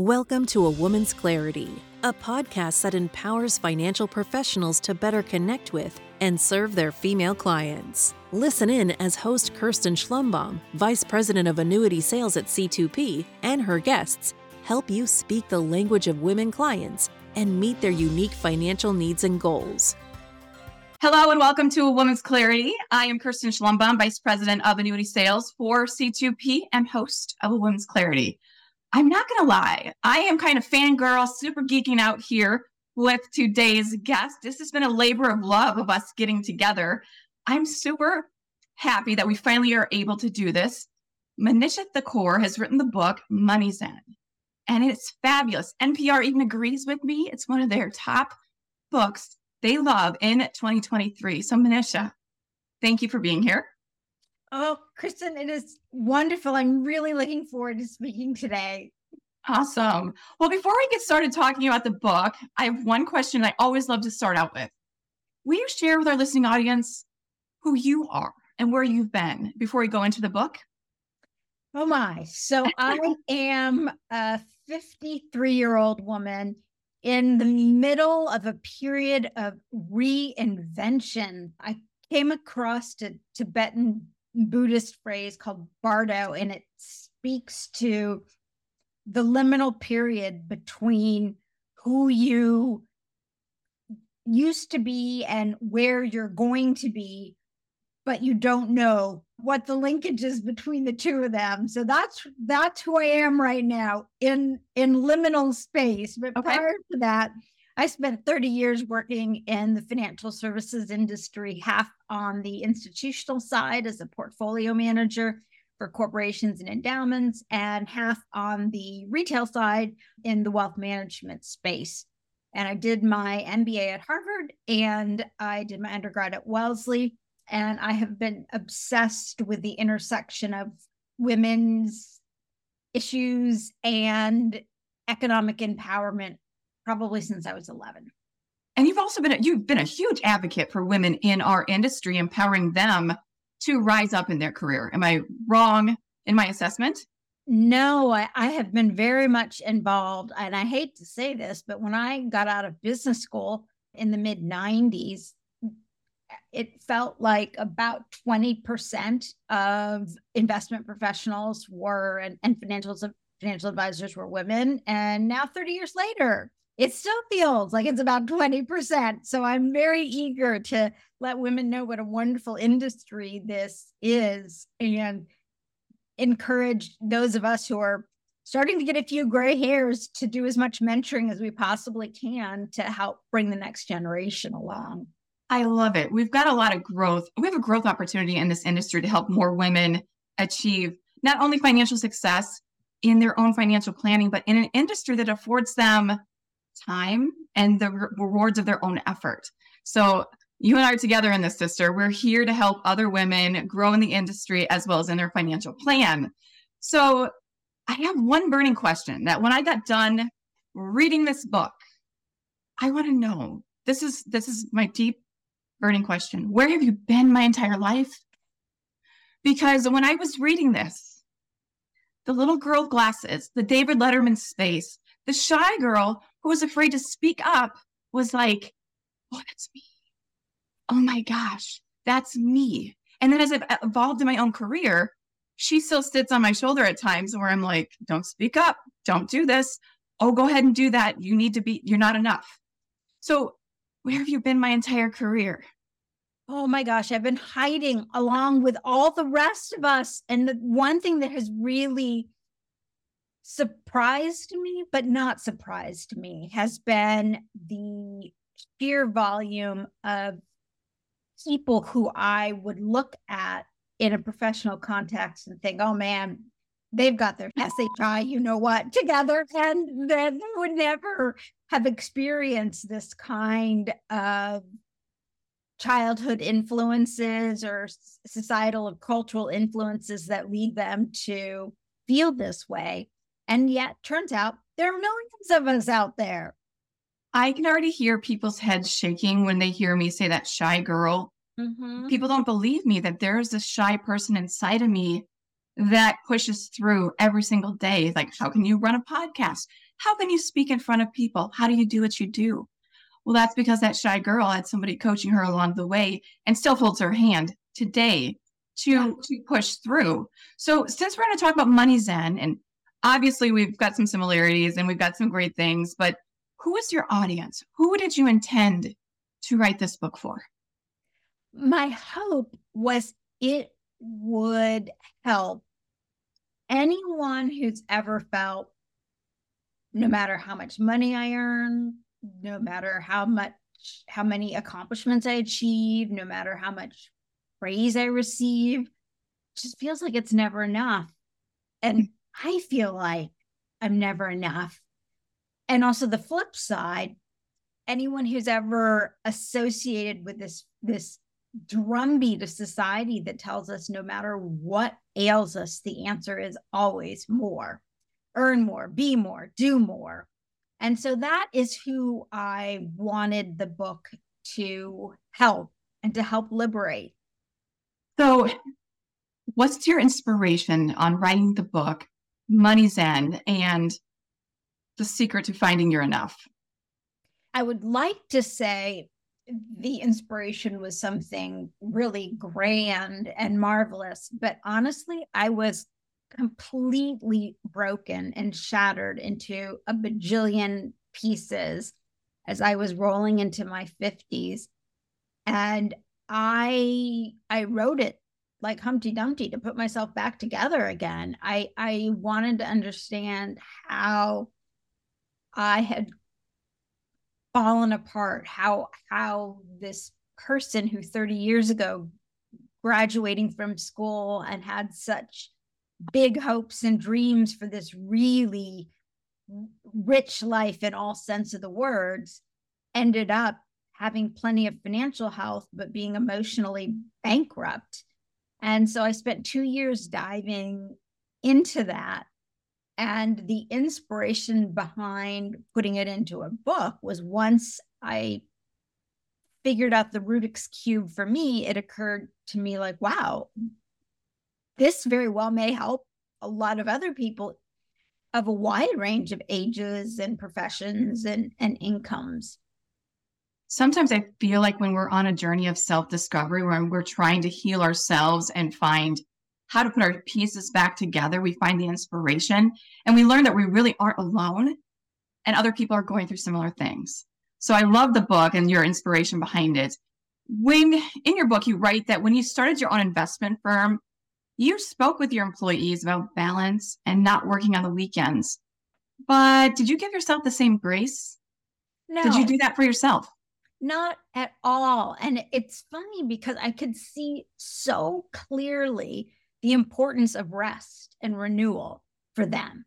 Welcome to A Woman's Clarity, a podcast that empowers financial professionals to better connect with and serve their female clients. Listen in as host Kirsten Schlumbohm, Vice President of Annuity Sales at C2P, and her guests help you speak the language of women clients and meet their unique financial needs and goals. Hello and welcome to A Woman's Clarity. I am Kirsten Schlumbohm, Vice President of Annuity Sales for C2P and host of A Woman's Clarity. I'm not going to lie, I am kind of fangirl, super geeking out here with today's guest. This has been a labor of love of us getting together. I'm super happy that we finally are able to do this. Manisha Thakor has written the book MoneyZen, and it's fabulous. NPR even agrees with me. It's one of their top books they love in 2023. So, Manisha, thank you for being here. Oh, Kristen, it is wonderful. I'm really looking forward to speaking today. Awesome. Well, before we get started talking about the book, I have one question I always love to start out with. Will you share with our listening audience who you are and where you've been before we go into the book? Oh, my. So I am a 53 year old woman in the middle of a period of reinvention. I came across a Tibetan Buddhist phrase called Bardo, and it speaks to the liminal period between who you used to be and where you're going to be, but you don't know what the linkage is between the two of them. So that's that's who I am right now in in liminal space. But okay. prior to that, I spent 30 years working in the financial services industry, half on the institutional side as a portfolio manager for corporations and endowments, and half on the retail side in the wealth management space. And I did my MBA at Harvard and I did my undergrad at Wellesley. And I have been obsessed with the intersection of women's issues and economic empowerment probably since I was 11. And you've also been a, you've been a huge advocate for women in our industry, empowering them to rise up in their career. Am I wrong in my assessment? No, I, I, have been very much involved. And I hate to say this, but when I got out of business school in the mid 90s, it felt like about 20% of investment professionals were and, and financial, financial advisors were women. And now, 30 years later, it still feels like it's about 20%. So I'm very eager to let women know what a wonderful industry this is and encourage those of us who are starting to get a few gray hairs to do as much mentoring as we possibly can to help bring the next generation along. I love it. We've got a lot of growth. We have a growth opportunity in this industry to help more women achieve not only financial success in their own financial planning, but in an industry that affords them time and the re- rewards of their own effort. So you and I are together in this, sister. We're here to help other women grow in the industry as well as in their financial plan. So I have one burning question that when I got done reading this book, I want to know this is this is my deep burning question. Where have you been my entire life? Because when I was reading this, the little girl glasses, the David Letterman space, the shy girl who was afraid to speak up was like, oh, that's me. Oh my gosh, that's me. And then as I've evolved in my own career, she still sits on my shoulder at times where I'm like, don't speak up, don't do this. Oh, go ahead and do that. You need to be, you're not enough. So, where have you been my entire career? Oh my gosh, I've been hiding along with all the rest of us. And the one thing that has really surprised me, but not surprised me, has been the sheer volume of people who I would look at in a professional context and think, oh man, they've got their SHI, you know what, together, and then would never have experienced this kind of childhood influences or societal or cultural influences that lead them to feel this way. And yet, turns out there are millions of us out there. I can already hear people's heads shaking when they hear me say that shy girl. Mm-hmm. People don't believe me that there's a shy person inside of me that pushes through every single day. Like, how can you run a podcast? How can you speak in front of people? How do you do what you do? Well, that's because that shy girl had somebody coaching her along the way and still holds her hand today to, yeah. to push through. So, since we're going to talk about MoneyZen, and obviously we've got some similarities and we've got some great things, but who is your audience? Who did you intend to write this book for? My hope was it would help anyone who's ever felt no matter how much money I earn, no matter how much how many accomplishments I achieve, no matter how much praise I receive, just feels like it's never enough. And I feel like I'm never enough. And also the flip side, anyone who's ever associated with this this drumbeat of society that tells us no matter what ails us, the answer is always more, earn more, be more, do more. And so that is who I wanted the book to help and to help liberate. So, what's your inspiration on writing the book, MoneyZen, and the secret to finding your enough? I would like to say the inspiration was something really grand and marvelous. But honestly, I was completely broken and shattered into a bajillion pieces as I was rolling into my 50s. And I I wrote it like Humpty Dumpty to put myself back together again. I I wanted to understand how I had fallen apart how how this person who 30 years ago graduating from school and had such big hopes and dreams for this really rich life in all sense of the words ended up having plenty of financial health but being emotionally bankrupt and so i spent 2 years diving into that and the inspiration behind putting it into a book was once I figured out the Rubik's Cube for me, it occurred to me like, wow, this very well may help a lot of other people of a wide range of ages and professions and, and incomes. Sometimes I feel like when we're on a journey of self discovery, when we're trying to heal ourselves and find how to put our pieces back together. We find the inspiration and we learn that we really aren't alone and other people are going through similar things. So I love the book and your inspiration behind it. When in your book, you write that when you started your own investment firm, you spoke with your employees about balance and not working on the weekends. But did you give yourself the same grace? No. Did you do that for yourself? Not at all. And it's funny because I could see so clearly the importance of rest and renewal for them.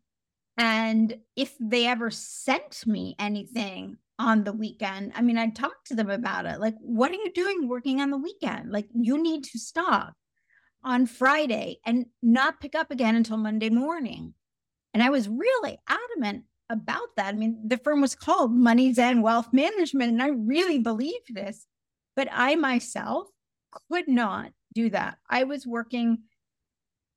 And if they ever sent me anything on the weekend, I mean, I'd talk to them about it. Like, what are you doing working on the weekend? Like, you need to stop on Friday and not pick up again until Monday morning. And I was really adamant about that. I mean, the firm was called MoneyZen Wealth Management, and I really believe this, but I myself could not do that. I was working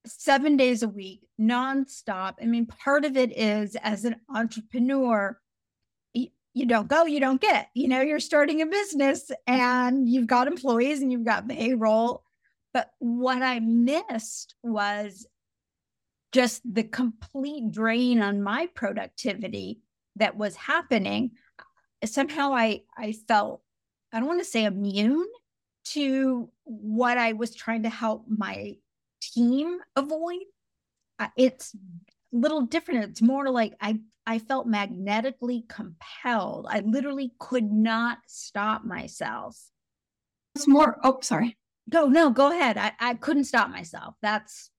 seven days a week, nonstop. I mean, part of it is as an entrepreneur, you don't go, you don't get. You know, you're starting a business and you've got employees and you've got payroll. But what I missed was just the complete drain on my productivity that was happening. Somehow I I felt I don't want to say immune to what I was trying to help my team avoid. It's a little different. It's more like I I felt magnetically compelled. I literally could not stop myself. It's more. Oh, sorry. Go no, go ahead. I I couldn't stop myself. That's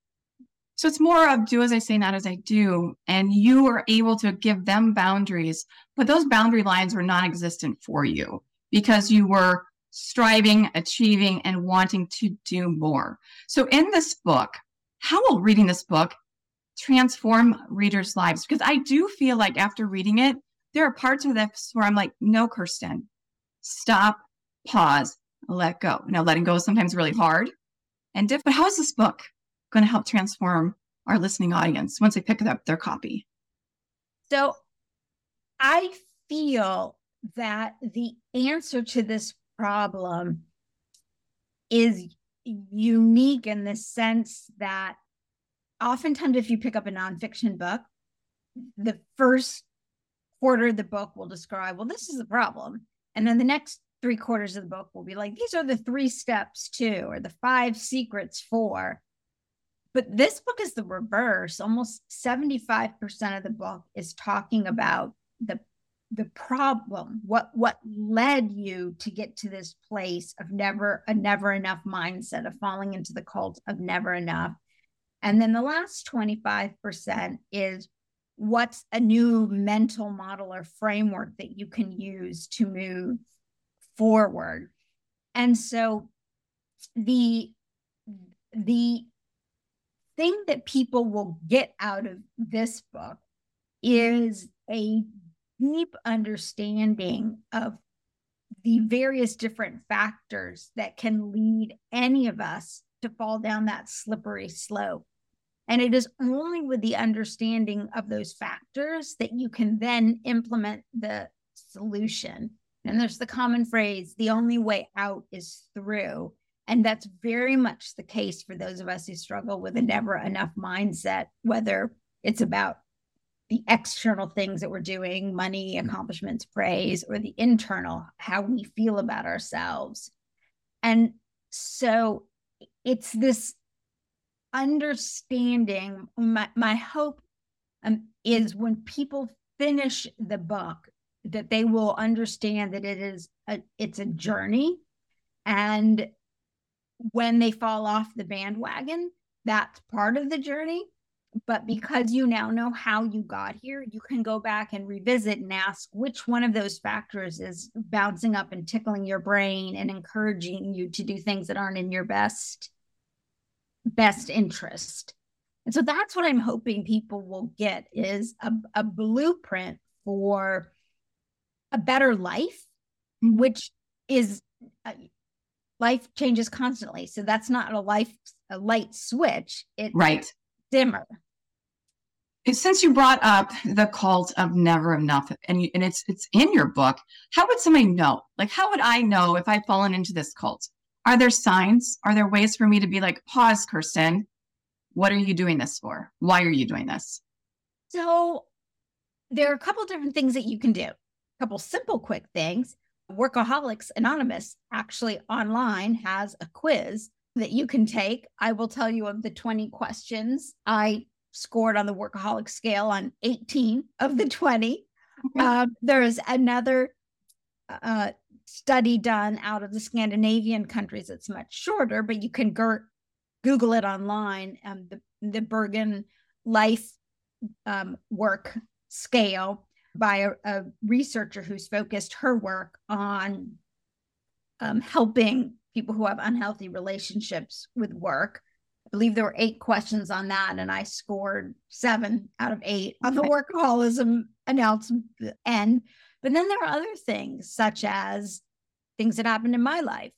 so it's more of do as I say, not as I do. And you are able to give them boundaries, but those boundary lines were non existent for you because you were striving, achieving, and wanting to do more. So, in this book, how will reading this book transform readers' lives? Because I do feel like after reading it, there are parts of this where I'm like, no, Kirsten, stop, pause, let go. Now, letting go is sometimes really hard and different. But how is this book going to help transform our listening audience once they pick up their copy? So, I feel that the answer to this problem is unique in the sense that oftentimes if you pick up a nonfiction book, the first quarter of the book will describe, well, this is the problem. And then the next three quarters of the book will be like, these are the three steps to, or the five secrets for. But this book is the reverse. Almost 75% of the book is talking about the the problem what what led you to get to this place of never a never enough mindset of falling into the cult of never enough and then the last 25% is what's a new mental model or framework that you can use to move forward and so the the thing that people will get out of this book is a deep understanding of the various different factors that can lead any of us to fall down that slippery slope. And it is only with the understanding of those factors that you can then implement the solution. And there's the common phrase the only way out is through. And that's very much the case for those of us who struggle with a never enough mindset, whether it's about the external things that we're doing money accomplishments praise or the internal how we feel about ourselves. And so it's this understanding my, my hope um, is when people finish the book that they will understand that it is a, it's a journey. And when they fall off the bandwagon that's part of the journey. But because you now know how you got here, you can go back and revisit and ask which one of those factors is bouncing up and tickling your brain and encouraging you to do things that aren't in your best best interest. And so that's what I'm hoping people will get is a, a blueprint for a better life, which is uh, life changes constantly. So that's not a life a light switch. It right dimmer. Since you brought up the cult of never enough, and you, and it's it's in your book, how would somebody know? Like, how would I know if I've fallen into this cult? Are there signs? Are there ways for me to be like, pause, Kirsten? What are you doing this for? Why are you doing this? So, there are a couple different things that you can do. A couple simple, quick things. Workaholics Anonymous actually online has a quiz that you can take. I will tell you of the 20 questions. I scored on the workaholic scale on 18 of the 20. Okay. Um, there's another uh, study done out of the Scandinavian countries. It's much shorter, but you can go- Google it online. Um, the, the Bergen Life um, Work Scale by a, a, researcher who's focused her work on um, helping people who have unhealthy relationships with work. I believe there were eight questions on that, and I scored seven out of eight on the workaholism announcement end. But then there are other things, such as things that happened in my life.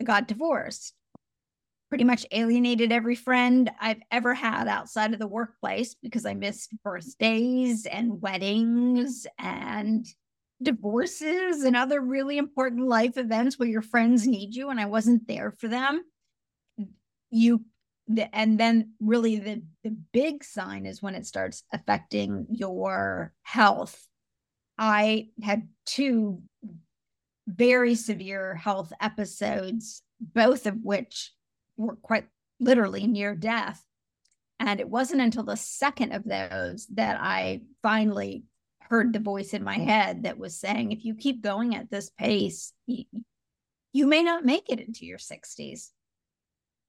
I got divorced, pretty much alienated every friend I've ever had outside of the workplace because I missed birthdays and weddings and divorces and other really important life events where your friends need you and I wasn't there for them, you the, and then really the the big sign is when it starts affecting your health. I had two very severe health episodes, both of which were quite literally near death. And it wasn't until the second of those that I finally heard the voice in my head that was saying, if you keep going at this pace, you, may not make it into your 60s.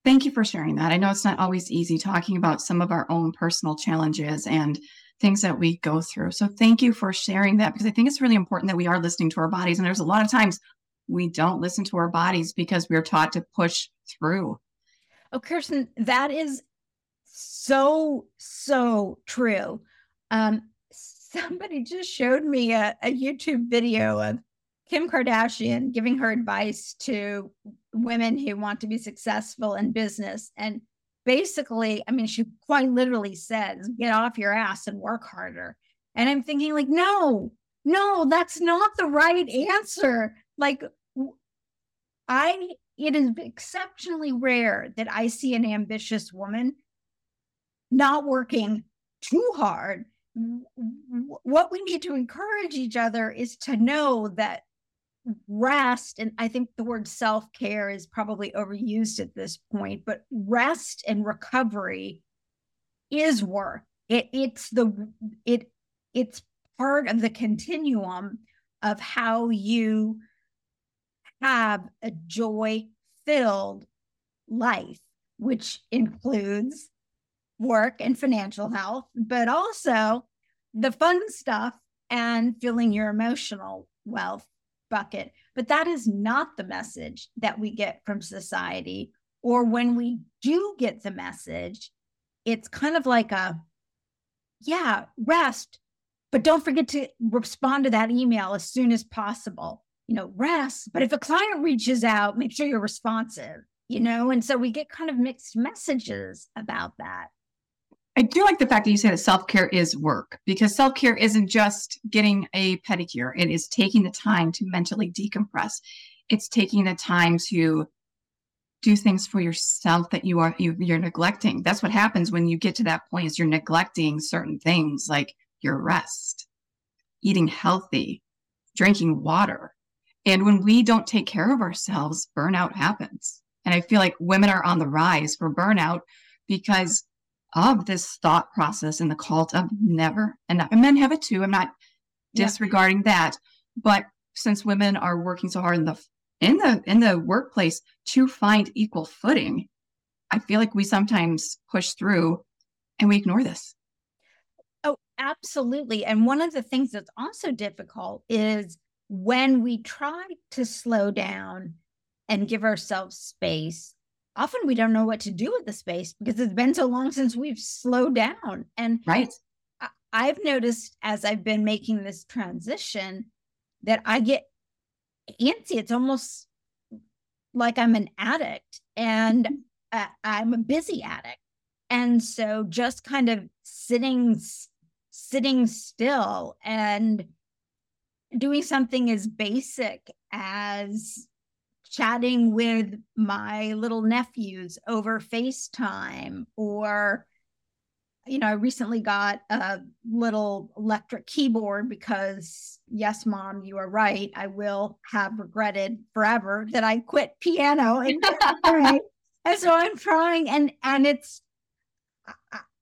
Thank you for sharing that. I know it's not always easy talking about some of our own personal challenges and things that we go through. So thank you for sharing that because I think it's really important that we are listening to our bodies. And there's a lot of times we don't listen to our bodies because we're taught to push through. Oh, Kirsten, that is so, so true. Um, somebody just showed me a, a YouTube video of Kim Kardashian giving her advice to women who want to be successful in business. And basically, I mean, she quite literally says, get off your ass and work harder. And I'm thinking, like, no, no, that's not the right answer. Like, I, it is exceptionally rare that I see an ambitious woman not working too hard. What we need to encourage each other is to know that rest, and I think the word self care is probably overused at this point, but rest and recovery is work. It, it's the it it's part of the continuum of how you have a joy filled life, which includes work and financial health, but also the fun stuff and filling your emotional wealth bucket. But that is not the message that we get from society. Or when we do get the message, it's kind of like a, yeah, rest, but don't forget to respond to that email as soon as possible. You know, rest. But if a client reaches out, make sure you're responsive, you know? And so we get kind of mixed messages about that. I do like the fact that you say that self care is work because self care isn't just getting a pedicure, it is taking the time to mentally decompress. It's taking the time to do things for yourself that you are you, you're neglecting. That's what happens when you get to that point is you're neglecting certain things like your rest, eating healthy, drinking water. And when we don't take care of ourselves, burnout happens. And I feel like women are on the rise for burnout because of this thought process and the cult of never enough. and men have it too. I'm not yeah. disregarding that, but since women are working so hard in the in the in the workplace to find equal footing, I feel like we sometimes push through and we ignore this. Oh, absolutely. And one of the things that's also difficult is when we try to slow down and give ourselves space often we don't know what to do with the space because it's been so long since we've slowed down. And right. I've noticed as I've been making this transition that I get antsy. It's almost like I'm an addict and uh, I'm a busy addict. And so just kind of sitting sitting still and doing something as basic as chatting with my little nephews over FaceTime or you know, I recently got a little electric keyboard because, yes, mom, you are right. I will have regretted forever that I quit piano. And, and so I'm trying, and and it's,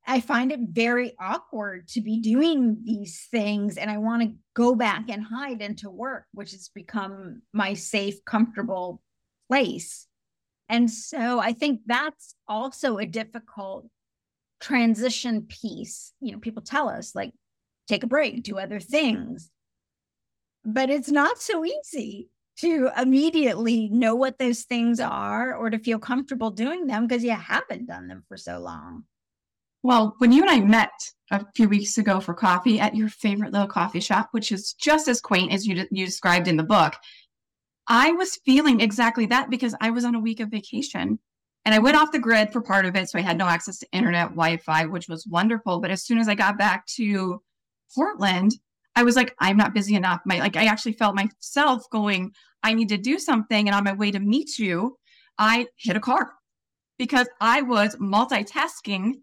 I, find it very awkward to be doing these things, and I want to go back and hide into work, which has become my safe, comfortable place. And so I think that's also a difficult transition piece. You know, people tell us, like, take a break, do other things. But it's not so easy to immediately know what those things are or to feel comfortable doing them because you haven't done them for so long. Well, when you and I met a few weeks ago for coffee at your favorite little coffee shop, which is just as quaint as you, you described in the book, I was feeling exactly that because I was on a week of vacation and I went off the grid for part of it. So I had no access to internet, Wi Fi, which was wonderful. But as soon as I got back to Portland, I was like, I'm not busy enough. My like I actually felt myself going, I need to do something. And on my way to meet you, I hit a car because I was multitasking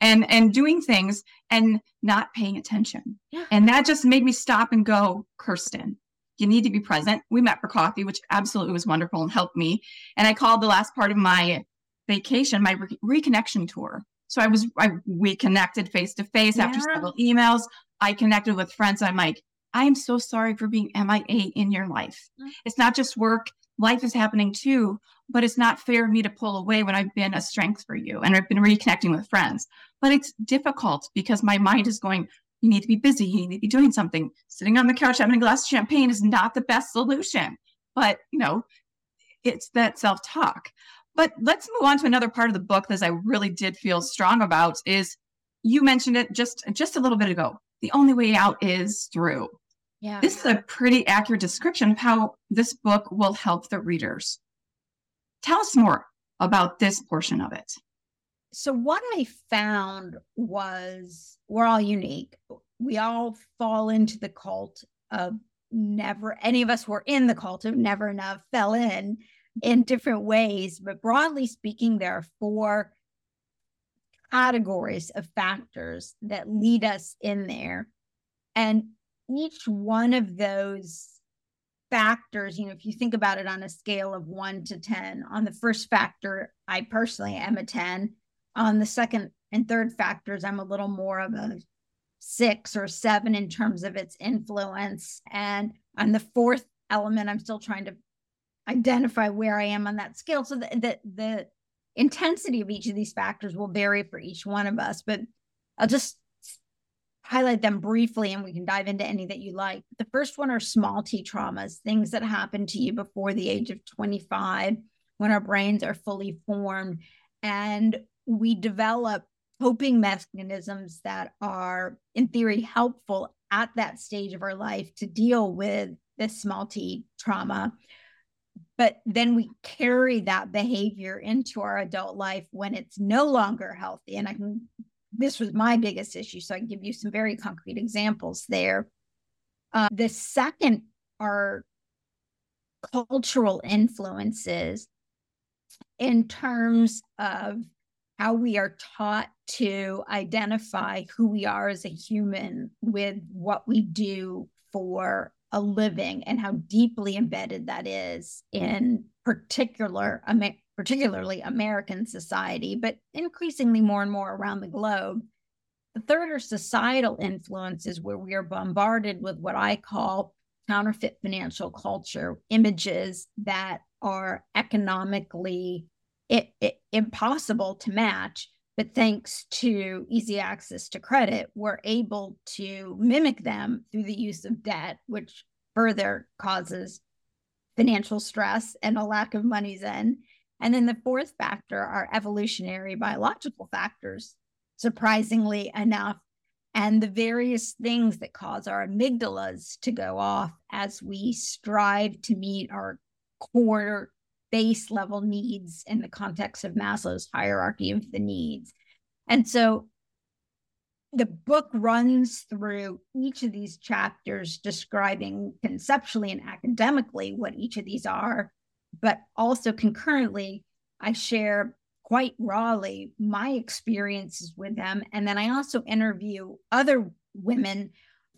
and and doing things and not paying attention. Yeah. And that just made me stop and go, Kirsten, you need to be present. We met for coffee, which absolutely was wonderful and helped me. And I called the last part of my vacation my re- reconnection tour. So I was, I, we connected face to face after several emails. I connected with friends. I'm like, I am so sorry for being MIA in your life. Mm-hmm. It's not just work, life is happening too, but it's not fair of me to pull away when I've been a strength for you and I've been reconnecting with friends. But it's difficult because my mind is going, you need to be busy. You need to be doing something. Sitting on the couch having a glass of champagne is not the best solution. But, you know, it's that self talk. But let's move on to another part of the book that I really did feel strong about is you mentioned it just just a little bit ago. The only way out is through. Yeah. This is a pretty accurate description of how this book will help the readers. Tell us more about this portion of it so what I found was we're all unique. we all fall into the cult of never, any of us were in the cult of never enough, fell in in different ways. But broadly speaking, there are four categories of factors that lead us in there. And each one of those factors, you know, if you think about it on a scale of one to 10, on the first factor, I personally am a 10. On the second and third factors, I'm a little more of a six or seven in terms of its influence. And on the fourth element, I'm still trying to identify where I am on that scale. So the, the, the intensity of each of these factors will vary for each one of us, but I'll just highlight them briefly and we can dive into any that you like. The first one are small t traumas, things that happen to you before the age of 25 when our brains are fully formed and we develop coping mechanisms that are in theory helpful at that stage of our life to deal with this small t trauma but then we carry that behavior into our adult life when it's no longer healthy and i can this was my biggest issue so i can give you some very concrete examples there. Uh, the second are cultural influences in terms of how we are taught to identify who we are as a human with what we do for a living and how deeply embedded that is in particular particularly American society, but increasingly more and more around the globe. The third are societal influences where we are bombarded with what I call counterfeit financial culture images that are economically it, it, impossible to match but thanks to easy access to credit, we're able to mimic them through the use of debt, which further causes financial stress and a lack of MoneyZen. And then the fourth factor are evolutionary biological factors, surprisingly enough, and the various things that cause our amygdalas to go off as we strive to meet our core base level needs in the context of Maslow's hierarchy of the needs. And so the book runs through each of these chapters describing conceptually and academically what each of these are, but also concurrently, I share quite rawly my experiences with them. And then I also interview other women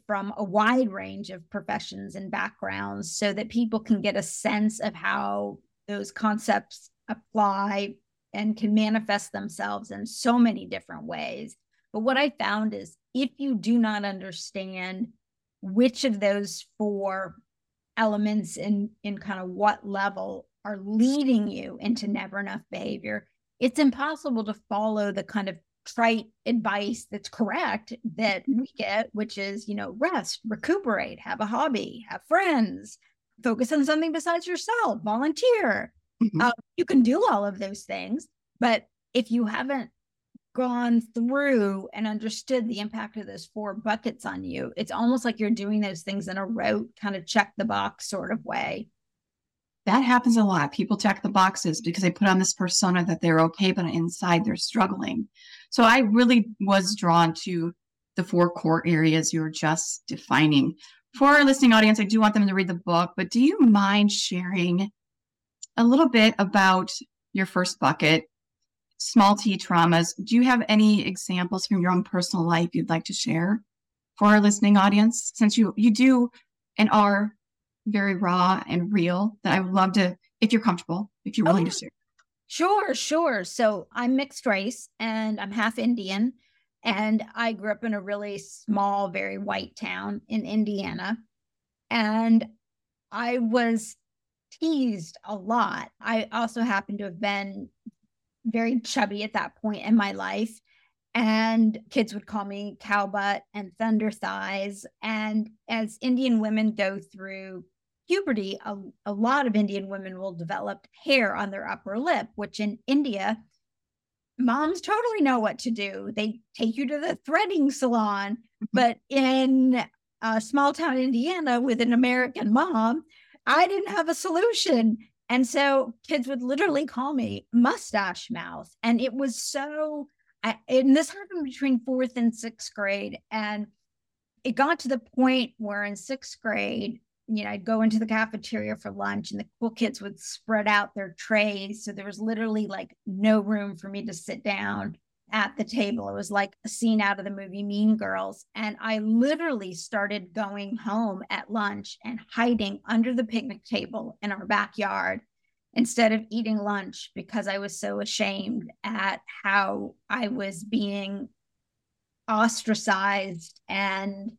from a wide range of professions and backgrounds so that people can get a sense of how those concepts apply and can manifest themselves in so many different ways. But what I found is if you do not understand which of those four elements in in kind of what level are leading you into never enough behavior, it's impossible to follow the kind of trite advice that's correct that we get, which is, you know, rest, recuperate, have a hobby, have friends, focus on something besides yourself, volunteer. Mm-hmm. Uh, you can do all of those things, but if you haven't gone through and understood the impact of those four buckets on you, it's almost like you're doing those things in a rote, kind of check the box sort of way. That happens a lot. People check the boxes because they put on this persona that they're okay, but inside they're struggling. So I really was drawn to the four core areas you were just defining for our listening audience, I do want them to read the book, but do you mind sharing a little bit about your first bucket, small t traumas? Do you have any examples from your own personal life you'd like to share for our listening audience? Since you you do and are very raw and real, that I would love to, if you're comfortable, if you're oh, willing oh, to share. Sure, sure. So I'm mixed race and I'm half Indian. And I grew up in a really small, very white town in Indiana. And I was teased a lot. I also happened to have been very chubby at that point in my life. And kids would call me cow butt and thunder thighs. And as Indian women go through puberty, a, a lot of Indian women will develop hair on their upper lip, which in India moms totally know what to do. They take you to the threading salon. Mm-hmm. But in a small town Indiana with an American mom, I didn't have a solution. And so kids would literally call me mustache mouth. And it was so, I, and this happened between fourth and sixth grade. And it got to the point where in sixth grade, you know, I'd go into the cafeteria for lunch and the cool kids would spread out their trays. So there was literally like no room for me to sit down at the table. It was like a scene out of the movie Mean Girls. And I literally started going home at lunch and hiding under the picnic table in our backyard instead of eating lunch because I was so ashamed at how I was being ostracized and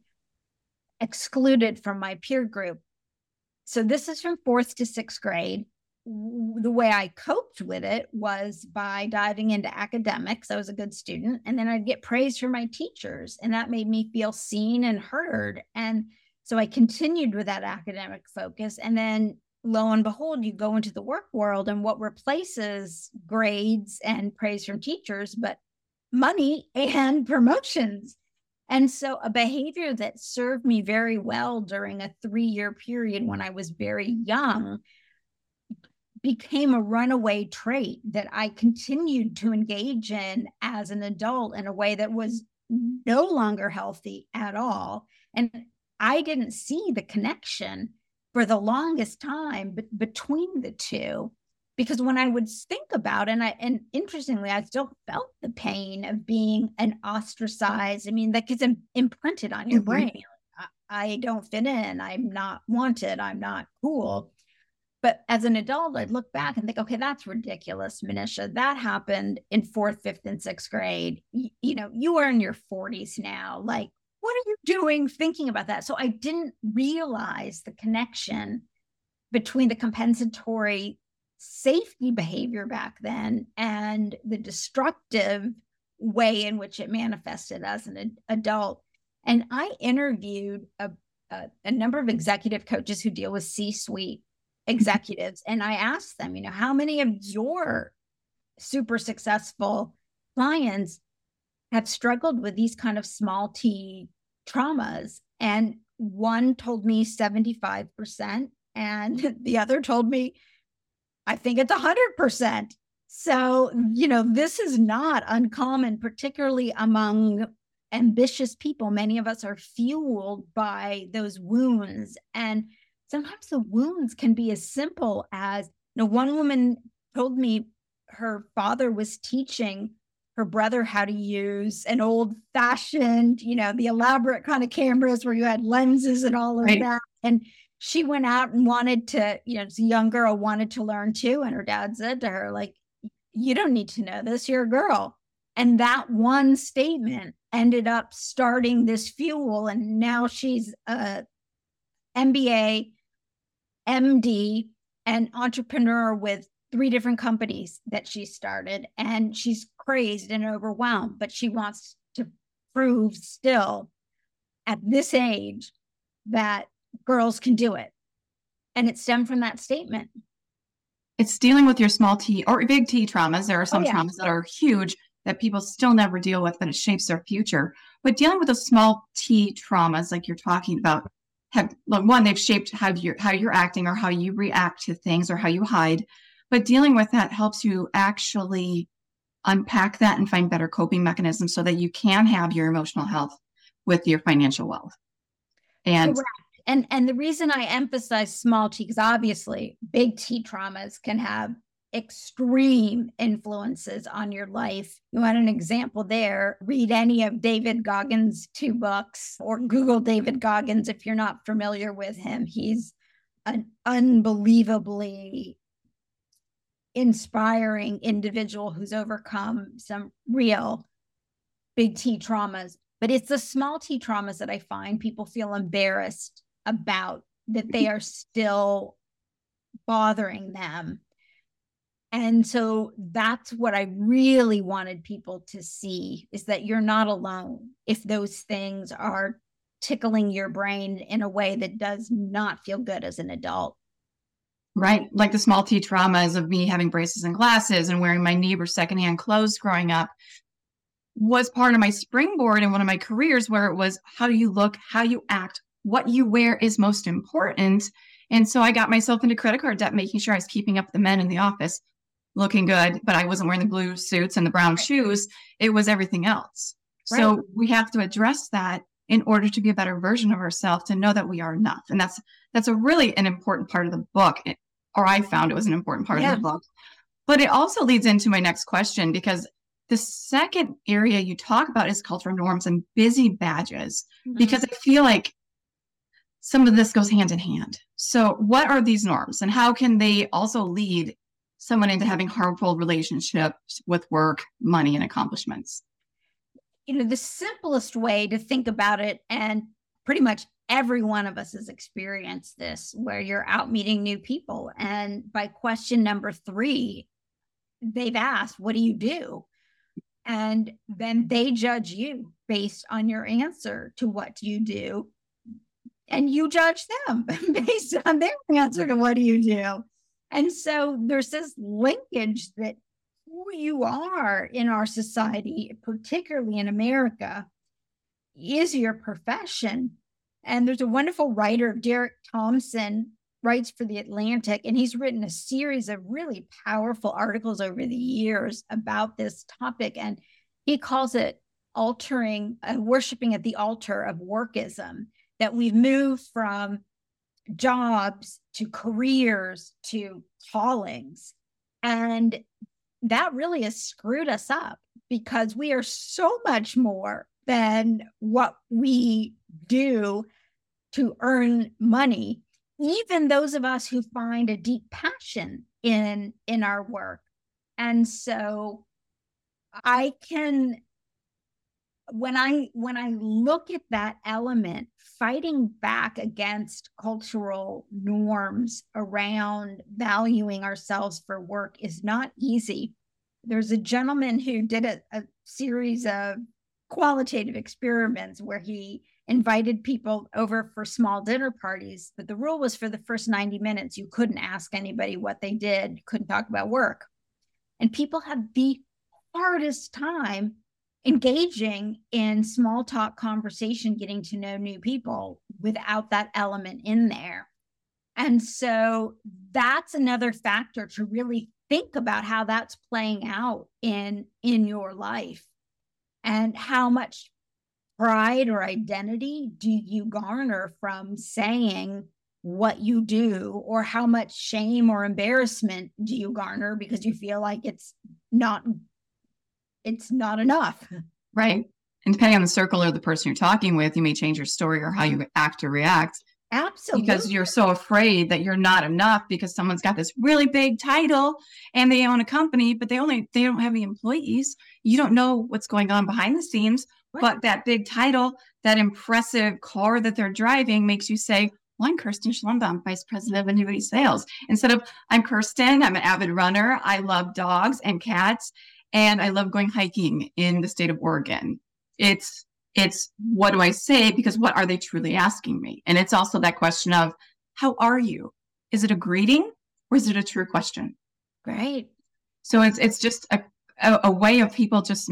excluded from my peer group. So this is from fourth to sixth grade. The way I coped with it was by diving into academics. I was a good student, and then I'd get praise from my teachers, and that made me feel seen and heard. And so I continued with that academic focus. And then lo and behold, you go into the work world, and what replaces grades and praise from teachers, but money and promotions. And so, a behavior that served me very well during a three year period when I was very young became a runaway trait that I continued to engage in as an adult in a way that was no longer healthy at all. And I didn't see the connection for the longest time between the two because when I would think about it, and I and interestingly, I still felt the pain of being an ostracized. I mean, that gets imprinted on your mm-hmm. brain. I, I don't fit in. I'm not wanted. I'm not cool. But as an adult, I'd look back and think, okay, that's ridiculous, Manisha. That happened in fourth, fifth, and sixth grade. You, you know, you are in your 40s now. Like, what are you doing thinking about that? So I didn't realize the connection between the compensatory safety behavior back then and the destructive way in which it manifested as an adult. And I interviewed a, a, a number of executive coaches who deal with C suite executives, and I asked them, you know, how many of your super successful clients have struggled with these kind of small t traumas? And one told me 75%, and the other told me I think it's 100%. So, you know, this is not uncommon, particularly among ambitious people. Many of us are fueled by those wounds. And sometimes the wounds can be as simple as, you know, one woman told me her father was teaching her brother how to use an old fashioned, you know, the elaborate kind of cameras where you had lenses and all of right. that. And she went out and wanted to, you know, as a young girl wanted to learn too. And her dad said to her, like, you don't need to know this, you're a girl. And that one statement ended up starting this fuel. And now she's a MBA, MD, and entrepreneur with three different companies that she started. And she's crazed and overwhelmed, but she wants to prove still at this age that girls can do it. And it stemmed from that statement. It's dealing with your small t or big T traumas. There are some oh, yeah. traumas that are huge that people still never deal with, but it shapes their future. But dealing with the small T traumas, like you're talking about, have one, they've shaped how you're how you're acting or how you react to things or how you hide. But dealing with that helps you actually unpack that and find better coping mechanisms so that you can have your emotional health with your financial wealth. And Correct and and the reason i emphasize small t because obviously big t traumas can have extreme influences on your life you want an example there read any of david goggins two books or google david goggins if you're not familiar with him he's an unbelievably inspiring individual who's overcome some real big T traumas. But it's the small T traumas that I find people feel embarrassed about that they are still bothering them. And so that's what I really wanted people to see is that you're not alone if those things are tickling your brain in a way that does not feel good as an adult. Right. Like the small t traumas of me having braces and glasses and wearing my neighbor's secondhand clothes growing up was part of my springboard in one of my careers where it was how you look, how you act, what you wear is most important. And so I got myself into credit card debt, making sure I was keeping up the men in the office looking good, but I wasn't wearing the blue suits and the brown shoes. It was everything else. Right. So we have to address that in order to be a better version of ourselves to know that we are enough and that's that's a really an important part of the book or i found it was an important part yeah. of the book but it also leads into my next question because the second area you talk about is cultural norms and busy badges mm-hmm. because i feel like some of this goes hand in hand so what are these norms and how can they also lead someone into having harmful relationships with work money and accomplishments you know, the simplest way to think about it, and pretty much every one of us has experienced this, where you're out meeting new people. And by question number three, they've asked, What do you do? And then they judge you based on your answer to what do you do. And you judge them based on their answer to what do you do. And so there's this linkage that who you are in our society, particularly in America, is your profession. And there's a wonderful writer, Derek Thompson, writes for The Atlantic, and he's written a series of really powerful articles over the years about this topic. And he calls it altering, uh, worshiping at the altar of workism, that we've moved from jobs to careers to callings. And that really has screwed us up because we are so much more than what we do to earn money even those of us who find a deep passion in in our work and so i can when i when i look at that element fighting back against cultural norms around valuing ourselves for work is not easy. There's a gentleman who did a, a series of qualitative experiments where he invited people over for small dinner parties but the rule was for the first 90 minutes you couldn't ask anybody what they did couldn't talk about work. And people had the hardest time engaging in small talk conversation, getting to know new people without that element in there. And so that's another factor to really think about how that's playing out in in your life and how much pride or identity do you garner from saying what you do or how much shame or embarrassment do you garner because you feel like it's not it's not enough. Right. And depending on the circle or the person you're talking with, you may change your story or how you act or react. Absolutely. Because you're so afraid that you're not enough because someone's got this really big title and they own a company, but they only they don't have any employees. You don't know what's going on behind the scenes. But that big title, that impressive car that they're driving makes you say, well, I'm Kirsten Schlumbohm, Vice President of Annuity Sales. Instead of I'm Kirsten, I'm an avid runner. I love dogs and cats and I love going hiking in the state of Oregon. It's it's what do I say because what are they truly asking me? And it's also that question of how are you? Is it a greeting or is it a true question? Right. So it's it's just a, a, a way of people just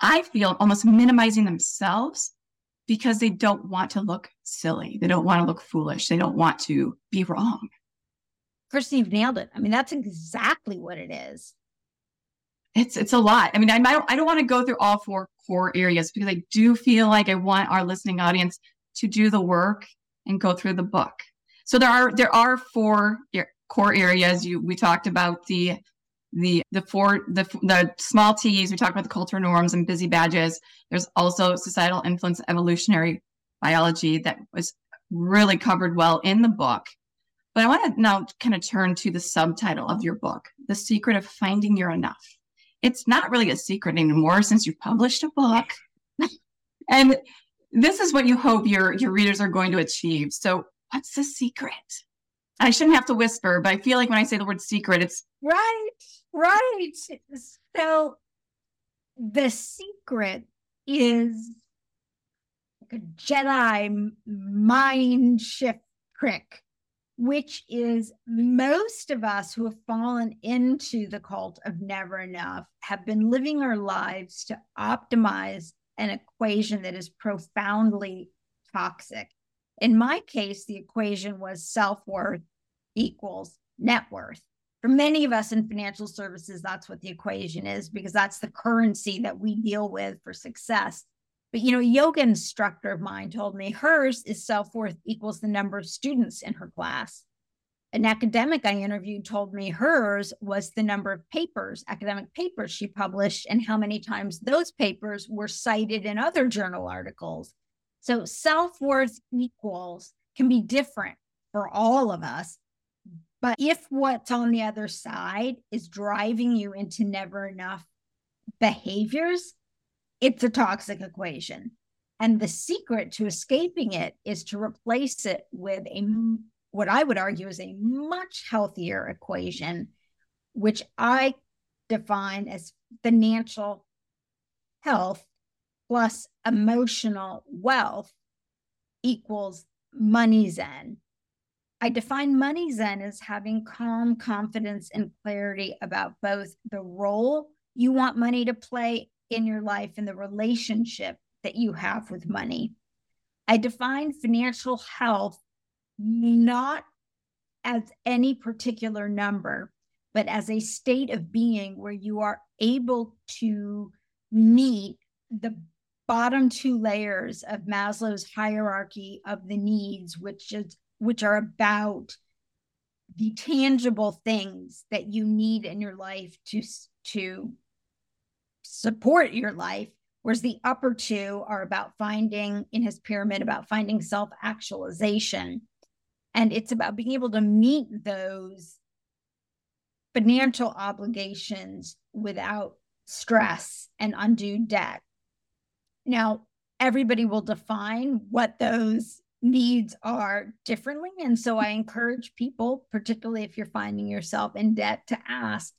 I feel almost minimizing themselves because they don't want to look silly. They don't want to look foolish. They don't want to be wrong. Christy, you've nailed it. I mean, that's exactly what it is it's it's a lot. I mean, I don't I don't want to go through all four core areas because I do feel like I want our listening audience to do the work and go through the book. So there are there are four core areas. You we talked about the the the four the the small T's. We talked about the cultural norms and busy badges. There's also societal influence, evolutionary biology that was really covered well in the book. But I want to now kind of turn to the subtitle of your book, The Secret of Finding Your Enough it's not really a secret anymore since you published a book. and this is what you hope your your readers are going to achieve. So, what's the secret? I shouldn't have to whisper, but I feel like when I say the word secret, it's right, right. So, the secret is like a Jedi mind shift trick which is most of us who have fallen into the cult of never enough have been living our lives to optimize an equation that is profoundly toxic. In my case, the equation was self worth equals net worth. For many of us in financial services, that's what the equation is because that's the currency that we deal with for success. But you know, a yoga instructor of mine told me hers is self-worth equals the number of students in her class. An academic I interviewed told me hers was the number of papers, academic papers she published, and how many times those papers were cited in other journal articles. So self worth equals can be different for all of us. But if what's on the other side is driving you into never enough behaviors, it's a toxic equation. And the secret to escaping it is to replace it with a what I would argue is a much healthier equation, which I define as financial health plus emotional wealth equals MoneyZen. I define MoneyZen as having calm confidence and clarity about both the role you want money to play in your life and the relationship that you have with money. I define financial health not as any particular number, but as a state of being where you are able to meet the bottom two layers of Maslow's hierarchy of the needs, which is which are about the tangible things that you need in your life to to support your life whereas the upper two are about finding in his pyramid about finding self actualization and it's about being able to meet those financial obligations without stress and undue debt. Now, everybody will define what those needs are differently. And so I encourage people, particularly if you're finding yourself in debt, to ask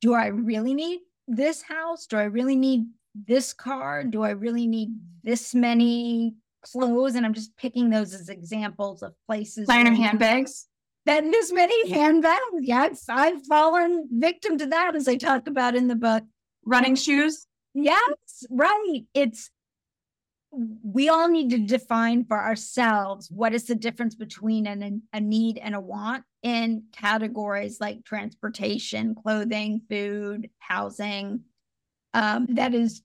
Do I really need this house? Do I really need this car? Do I really need this many clothes, and I'm just picking those as examples of places. Designer handbags. That this many handbags. Yes, I've fallen victim to that, as I talk about in the book. Running shoes. Yes, right. It's we all need to define for ourselves what is the difference between an, a need and a want in categories like transportation, clothing, food, housing. Um, that is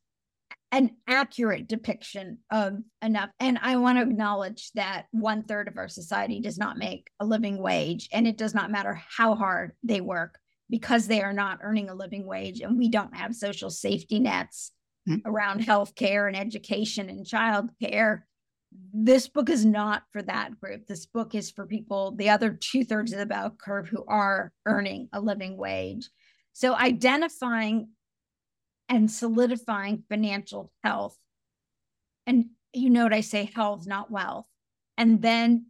an accurate depiction of enough. And I want to acknowledge that one third of our society does not make a living wage, and it does not matter how hard they work because they are not earning a living wage, and we don't have social safety nets mm-hmm. around healthcare and education and childcare. This book is not for that group. This book is for people, the other two thirds of the bell curve, who are earning a living wage. So identifying and solidifying financial health. And you note I say health, not wealth. And then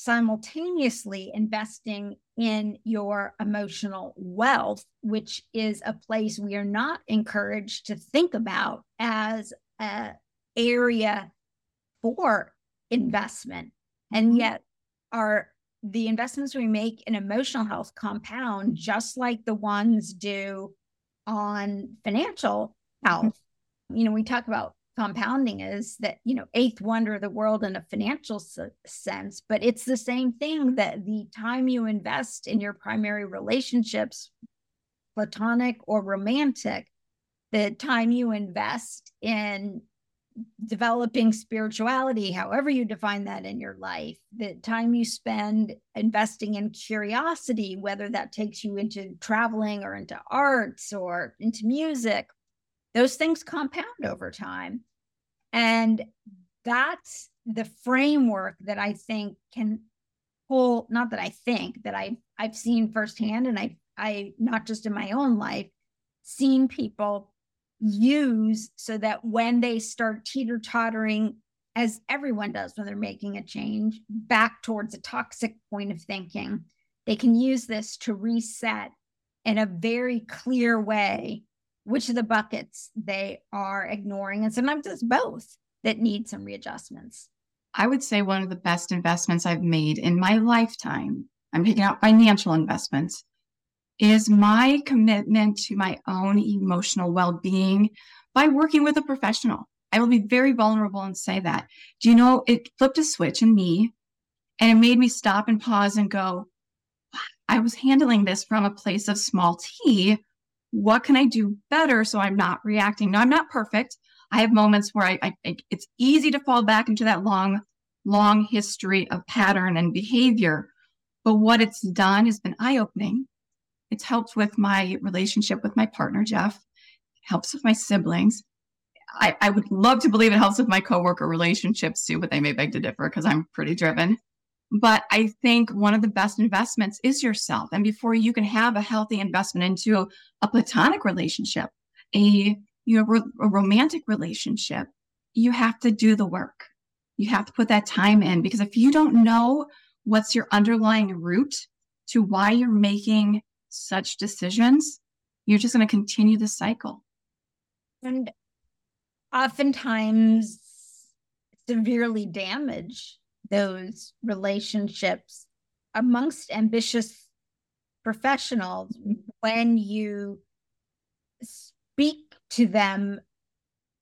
simultaneously investing in your emotional wealth, which is a place we are not encouraged to think about as an area for investment. And mm-hmm. yet, our the investments we make in emotional health compound just like the ones do on financial health. You know, we talk about compounding is that, you know, eighth wonder of the world in a financial sense, but it's the same thing that the time you invest in your primary relationships, platonic or romantic, the time you invest in developing spirituality, however you define that in your life, the time you spend investing in curiosity, whether that takes you into traveling or into arts or into music, those things compound over time. And that's the framework that I think can pull, not that I think that I I've seen firsthand and I I not just in my own life, seen people use so that when they start teeter tottering, as everyone does when they're making a change, back towards a toxic point of thinking, they can use this to reset in a very clear way which of the buckets they are ignoring. And sometimes it's both that need some readjustments. I would say one of the best investments I've made in my lifetime, I'm picking out financial investments, is my commitment to my own emotional well being by working with a professional. I will be very vulnerable and say that. Do you know, it flipped a switch in me and it made me stop and pause and go, I was handling this from a place of small t. What can I do better so I'm not reacting? Now, I'm not perfect. I have moments where I, I it's easy to fall back into that long, long history of pattern and behavior. But what it's done has been eye opening. It's helped with my relationship with my partner, Jeff, helps with my siblings. I, I would love to believe it helps with my coworker relationships too, but they may beg to differ because I'm pretty driven. But I think one of the best investments is yourself. And before you can have a healthy investment into a platonic relationship, a you know a romantic relationship, you have to do the work. You have to put that time in because if you don't know what's your underlying root to why you're making such decisions, you're just going to continue the cycle. And oftentimes severely damage those relationships amongst ambitious professionals when you speak to them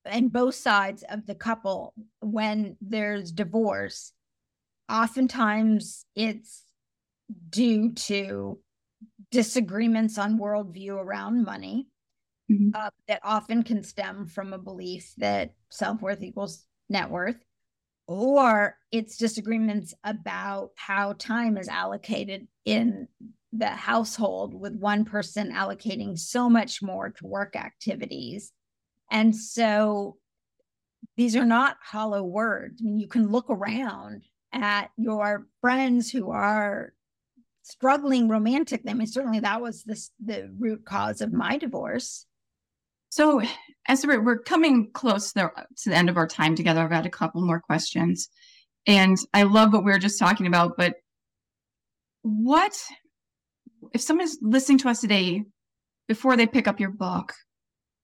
and both sides of the couple when there's divorce oftentimes it's due to disagreements on worldview around money mm-hmm. uh, that often can stem from a belief that self-worth equals net worth or it's disagreements about how time is allocated in the household with one person allocating so much more to work activities. And so these are not hollow words. I mean you can look around at your friends who are struggling romantically. I mean certainly that was this the root cause of my divorce. So, as we're, we're coming close to the, to the end of our time together, I've got a couple more questions. And I love what we were just talking about, but what if someone's listening to us today before they pick up your book,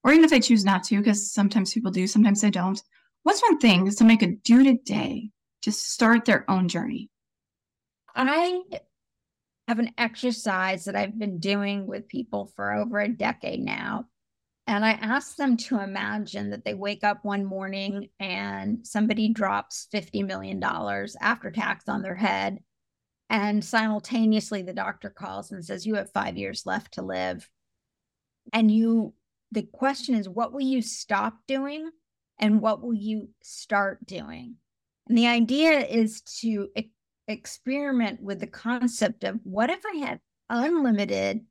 or even if they choose not to, because sometimes people do, sometimes they don't, what's one thing that somebody could do today to start their own journey? I have an exercise that I've been doing with people for over a decade now and I asked them to imagine that they wake up one morning mm. and somebody drops $50 million after tax on their head. And simultaneously, the doctor calls and says, You have five years left to live. And you, the question is, what will you stop doing and what will you start doing? And the idea is to e- experiment with the concept of what if I had unlimited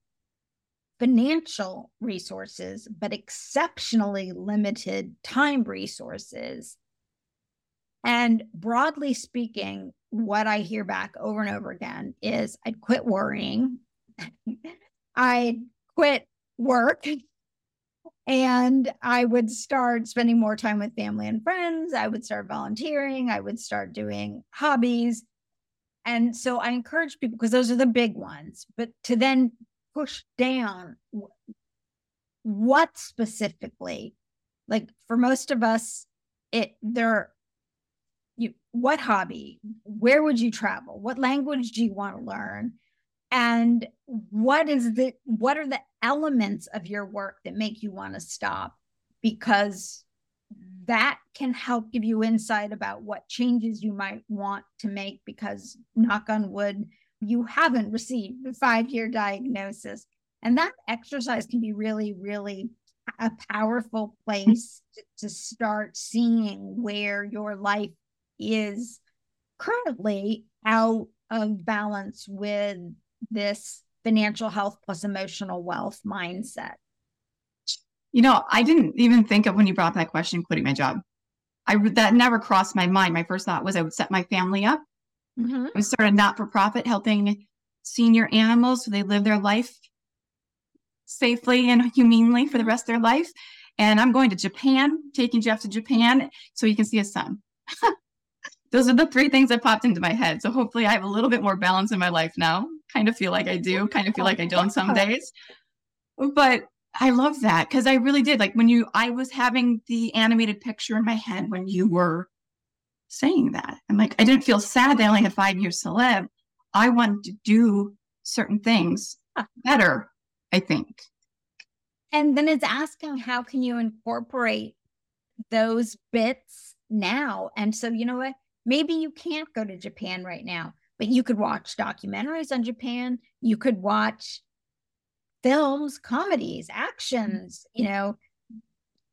financial resources, but exceptionally limited time resources. And broadly speaking, what I hear back over and over again is I'd quit worrying, I'd quit work, and I would start spending more time with family and friends. I would start volunteering, I would start doing hobbies. And so I encourage people because those are the big ones, but to then push down what specifically? Like for most of us it there you what hobby? Where would you travel? What language do you want to learn? And what is the what are the elements of your work that make you want to stop? Because that can help give you insight about what changes you might want to make because knock on wood you haven't received the five year diagnosis. And that exercise can be really, really a powerful place to, to start seeing where your life is currently out of balance with this financial health plus emotional wealth mindset. You know, I didn't even think of when you brought up that question, quitting my job. I that never crossed my mind. My first thought was I would set my family up Mm-hmm. We started a not for profit helping senior animals so they live their life safely and humanely for the rest of their life. And I'm going to Japan, taking Jeff to Japan so he can see his son. Those are the three things that popped into my head. So hopefully I have a little bit more balance in my life now. Kind of feel like I do, kind of feel like I don't some days. But I love that because I really did. Like when you, I was having the animated picture in my head when you were saying that. I'm like, I didn't feel sad they only had five years to live. I wanted to do certain things better, I think. And then it's asking how can you incorporate those bits now? And so, you know what? Maybe you can't go to Japan right now, but you could watch documentaries on Japan. You could watch films, comedies, actions, you know,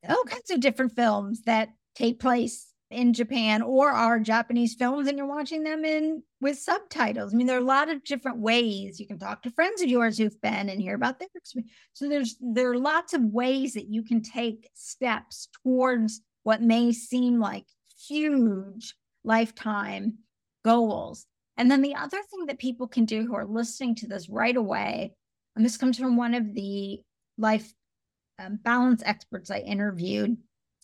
all kinds of different films that take place in Japan or are Japanese films and you're watching them in with subtitles. I mean, there are a lot of different ways you can talk to friends of yours who've been and hear about their experience. So there's there are lots of ways that you can take steps towards what may seem like huge lifetime goals. And then the other thing that people can do who are listening to this right away, and this comes from one of the life um, balance experts I interviewed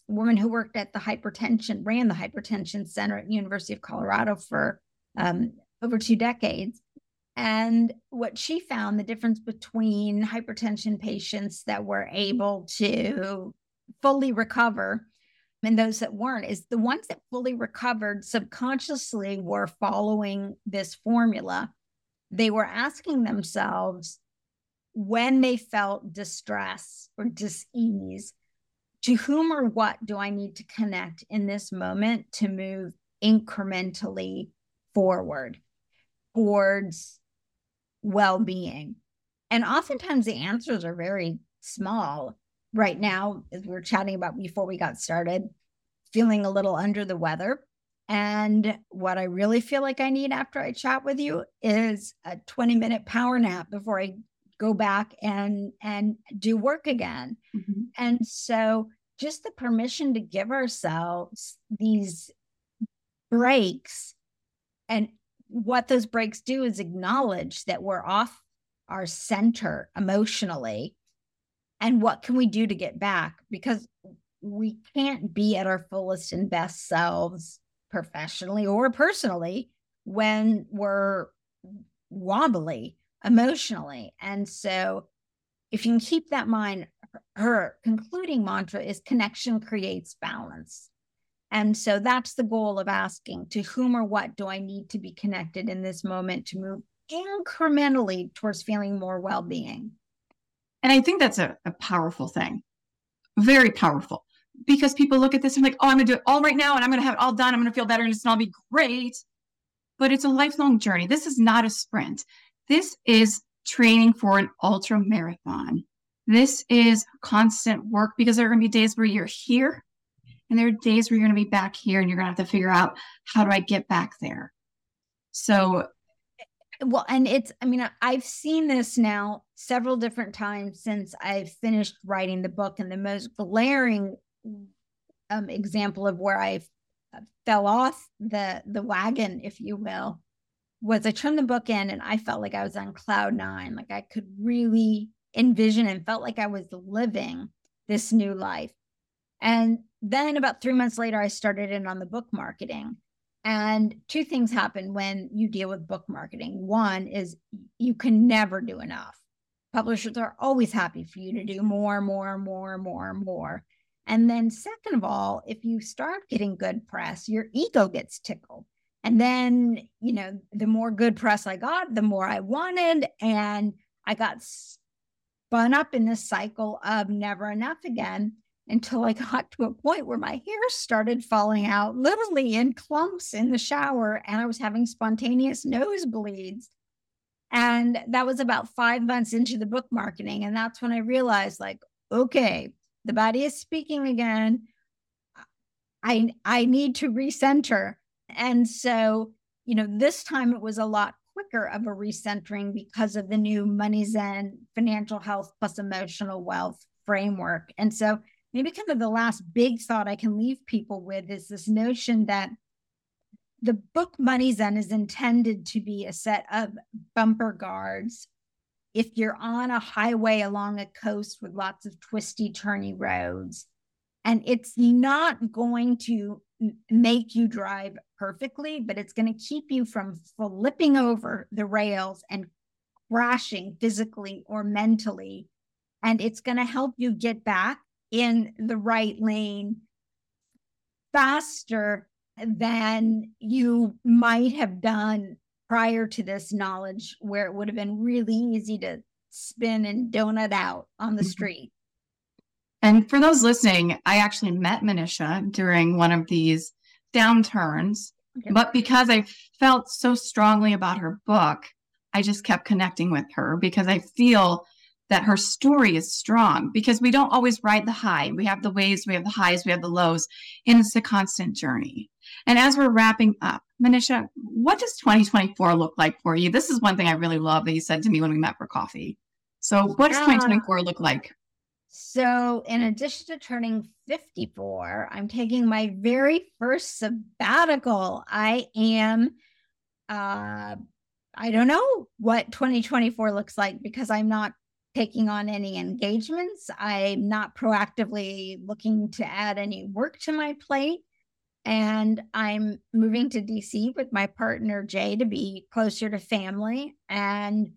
woman who worked at the hypertension, ran the hypertension center at University of Colorado for um, over two decades. And what she found the difference between hypertension patients that were able to fully recover and those that weren't is the ones that fully recovered subconsciously were following this formula. They were asking themselves when they felt distress or dis-ease to whom or what do I need to connect in this moment to move incrementally forward towards well being? And oftentimes the answers are very small. Right now, as we are chatting about before we got started, feeling a little under the weather. And what I really feel like I need after I chat with you is a 20 minute power nap before I go back and and do work again. Mm-hmm. and so just the permission to give ourselves these breaks and what those breaks do is acknowledge that we're off our center emotionally and what can we do to get back? Because we can't be at our fullest and best selves professionally or personally when we're wobbly emotionally. And so, if you can keep that mind, her concluding mantra is connection creates balance. And so that's the goal of asking to whom or what do I need to be connected in this moment to move incrementally towards feeling more well being. And I think that's a, a, powerful thing, very powerful, because people look at this and like, oh, I'm going to do it all right now and I'm going to have it all done. I'm going to feel better and it's going to be great. But it's a lifelong journey. This is not a sprint. This is training for an ultra marathon. This is constant work because there are going to be days where you're here and there are days where you're going to be back here and you're going to have to figure out how do I get back there. So, well, and it's, I mean, I've seen this now several different times since I've finished writing the book. And the most glaring um, example of where I fell off the the wagon, if you will, was I turned the book in and I felt like I was on cloud nine. Like I could really envision and felt like I was living this new life. And then about three months later, I started in on the book marketing. And two things happen when you deal with book marketing. One is you can never do enough. Publishers are always happy for you to do more, more, more, more, more. And then, second of all, if you start getting good press, your ego gets tickled and then, you know, the more good press I got, the more I wanted. And I got spun up in this cycle of never enough again until I got to a point where my hair started falling out literally in clumps in the shower and I was having spontaneous nosebleeds. And that was about five months into the book marketing. And that's when I realized, like, okay, the body is speaking again. I I need to recenter. And so, you know, this time it was a lot quicker of a recentering because of the new MoneyZen financial health plus emotional wealth framework. And so, maybe kind of the last big thought I can leave people with is this notion that the book MoneyZen is intended to be a set of bumper guards. If you're on a highway along a coast with lots of twisty, turny roads, and it's not going to make you drive perfectly, but it's going to keep you from flipping over the rails and crashing physically or mentally. And it's going to help you get back in the right lane faster than you might have done prior to this knowledge, where it would have been really easy to spin and donut out on the mm-hmm. street. And for those listening, I actually met Manisha during one of these downturns. Okay. But because I felt so strongly about her book, I just kept connecting with her because I feel that her story is strong because we don't always ride the high. We have the waves, we have the highs, we have the lows, and it's a constant journey. And as we're wrapping up, Manisha, what does 2024 look like for you? This is one thing I really love that you said to me when we met for coffee. So, what does 2024 look like? So, in addition to turning 54, I'm taking my very first sabbatical. I am, uh, I don't know what 2024 looks like because I'm not taking on any engagements. I'm not proactively looking to add any work to my plate. And I'm moving to DC with my partner, Jay, to be closer to family. And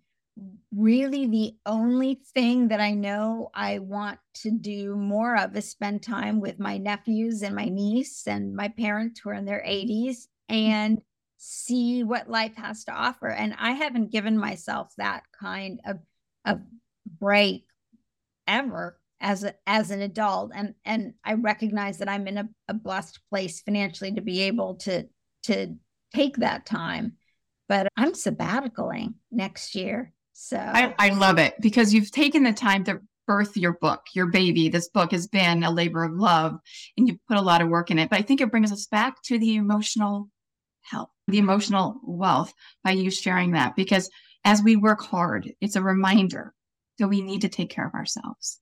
really, the only thing that I know I want to do more of is spend time with my nephews and my niece and my parents who are in their 80s mm. and see what life has to offer. And I haven't given myself that kind of, of break ever as a, as an adult. And and I recognize that I'm in a, a blessed place financially to be able to to take that time but I'm sabbaticaling next year so I, I love it because you've taken the time to birth your book your baby this book has been a labor of love and you've put a lot of work in it but I think it brings us back to the emotional health the emotional wealth by you sharing that because as we work hard it's a reminder so we need to take care of ourselves.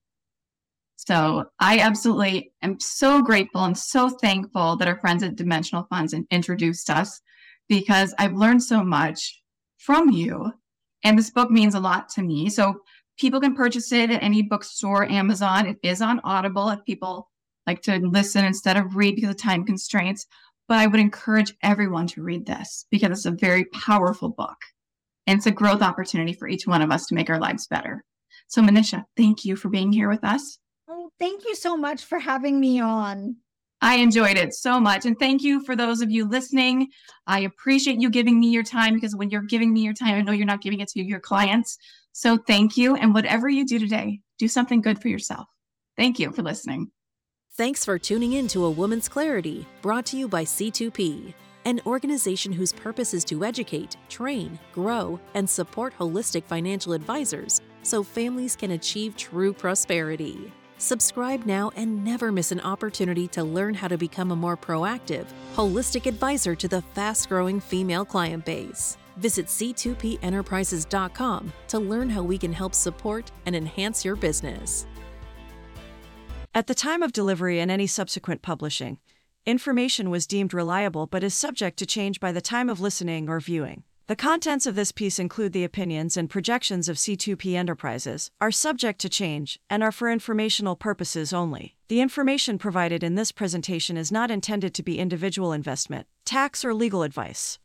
So I absolutely am so grateful and so thankful that our friends at Dimensional Funds introduced us because I've learned so much from you. And this book means a lot to me. So people can purchase it at any bookstore, Amazon. It is on Audible if people like to listen instead of read because of time constraints. But I would encourage everyone to read this because it's a very powerful book. And it's a growth opportunity for each one of us to make our lives better. So, Manisha, thank you for being here with us. Oh, thank you so much for having me on. I enjoyed it so much. And thank you for those of you listening. I appreciate you giving me your time because when you're giving me your time, I know you're not giving it to your clients. So thank you. And whatever you do today, do something good for yourself. Thank you for listening. Thanks for tuning in to A Woman's Clarity, brought to you by C2P, an organization whose purpose is to educate, train, grow, and support holistic financial advisors so families can achieve true prosperity. Subscribe now and never miss an opportunity to learn how to become a more proactive, holistic advisor to the fast growing female client base. Visit c2penterprises.com to learn how we can help support and enhance your business. At the time of delivery and any subsequent publishing, information was deemed reliable but is subject to change by the time of listening or viewing. The contents of this piece include the opinions and projections of C2P Enterprises, are subject to change, and are for informational purposes only. The information provided in this presentation is not intended to be individual investment, tax, or legal advice.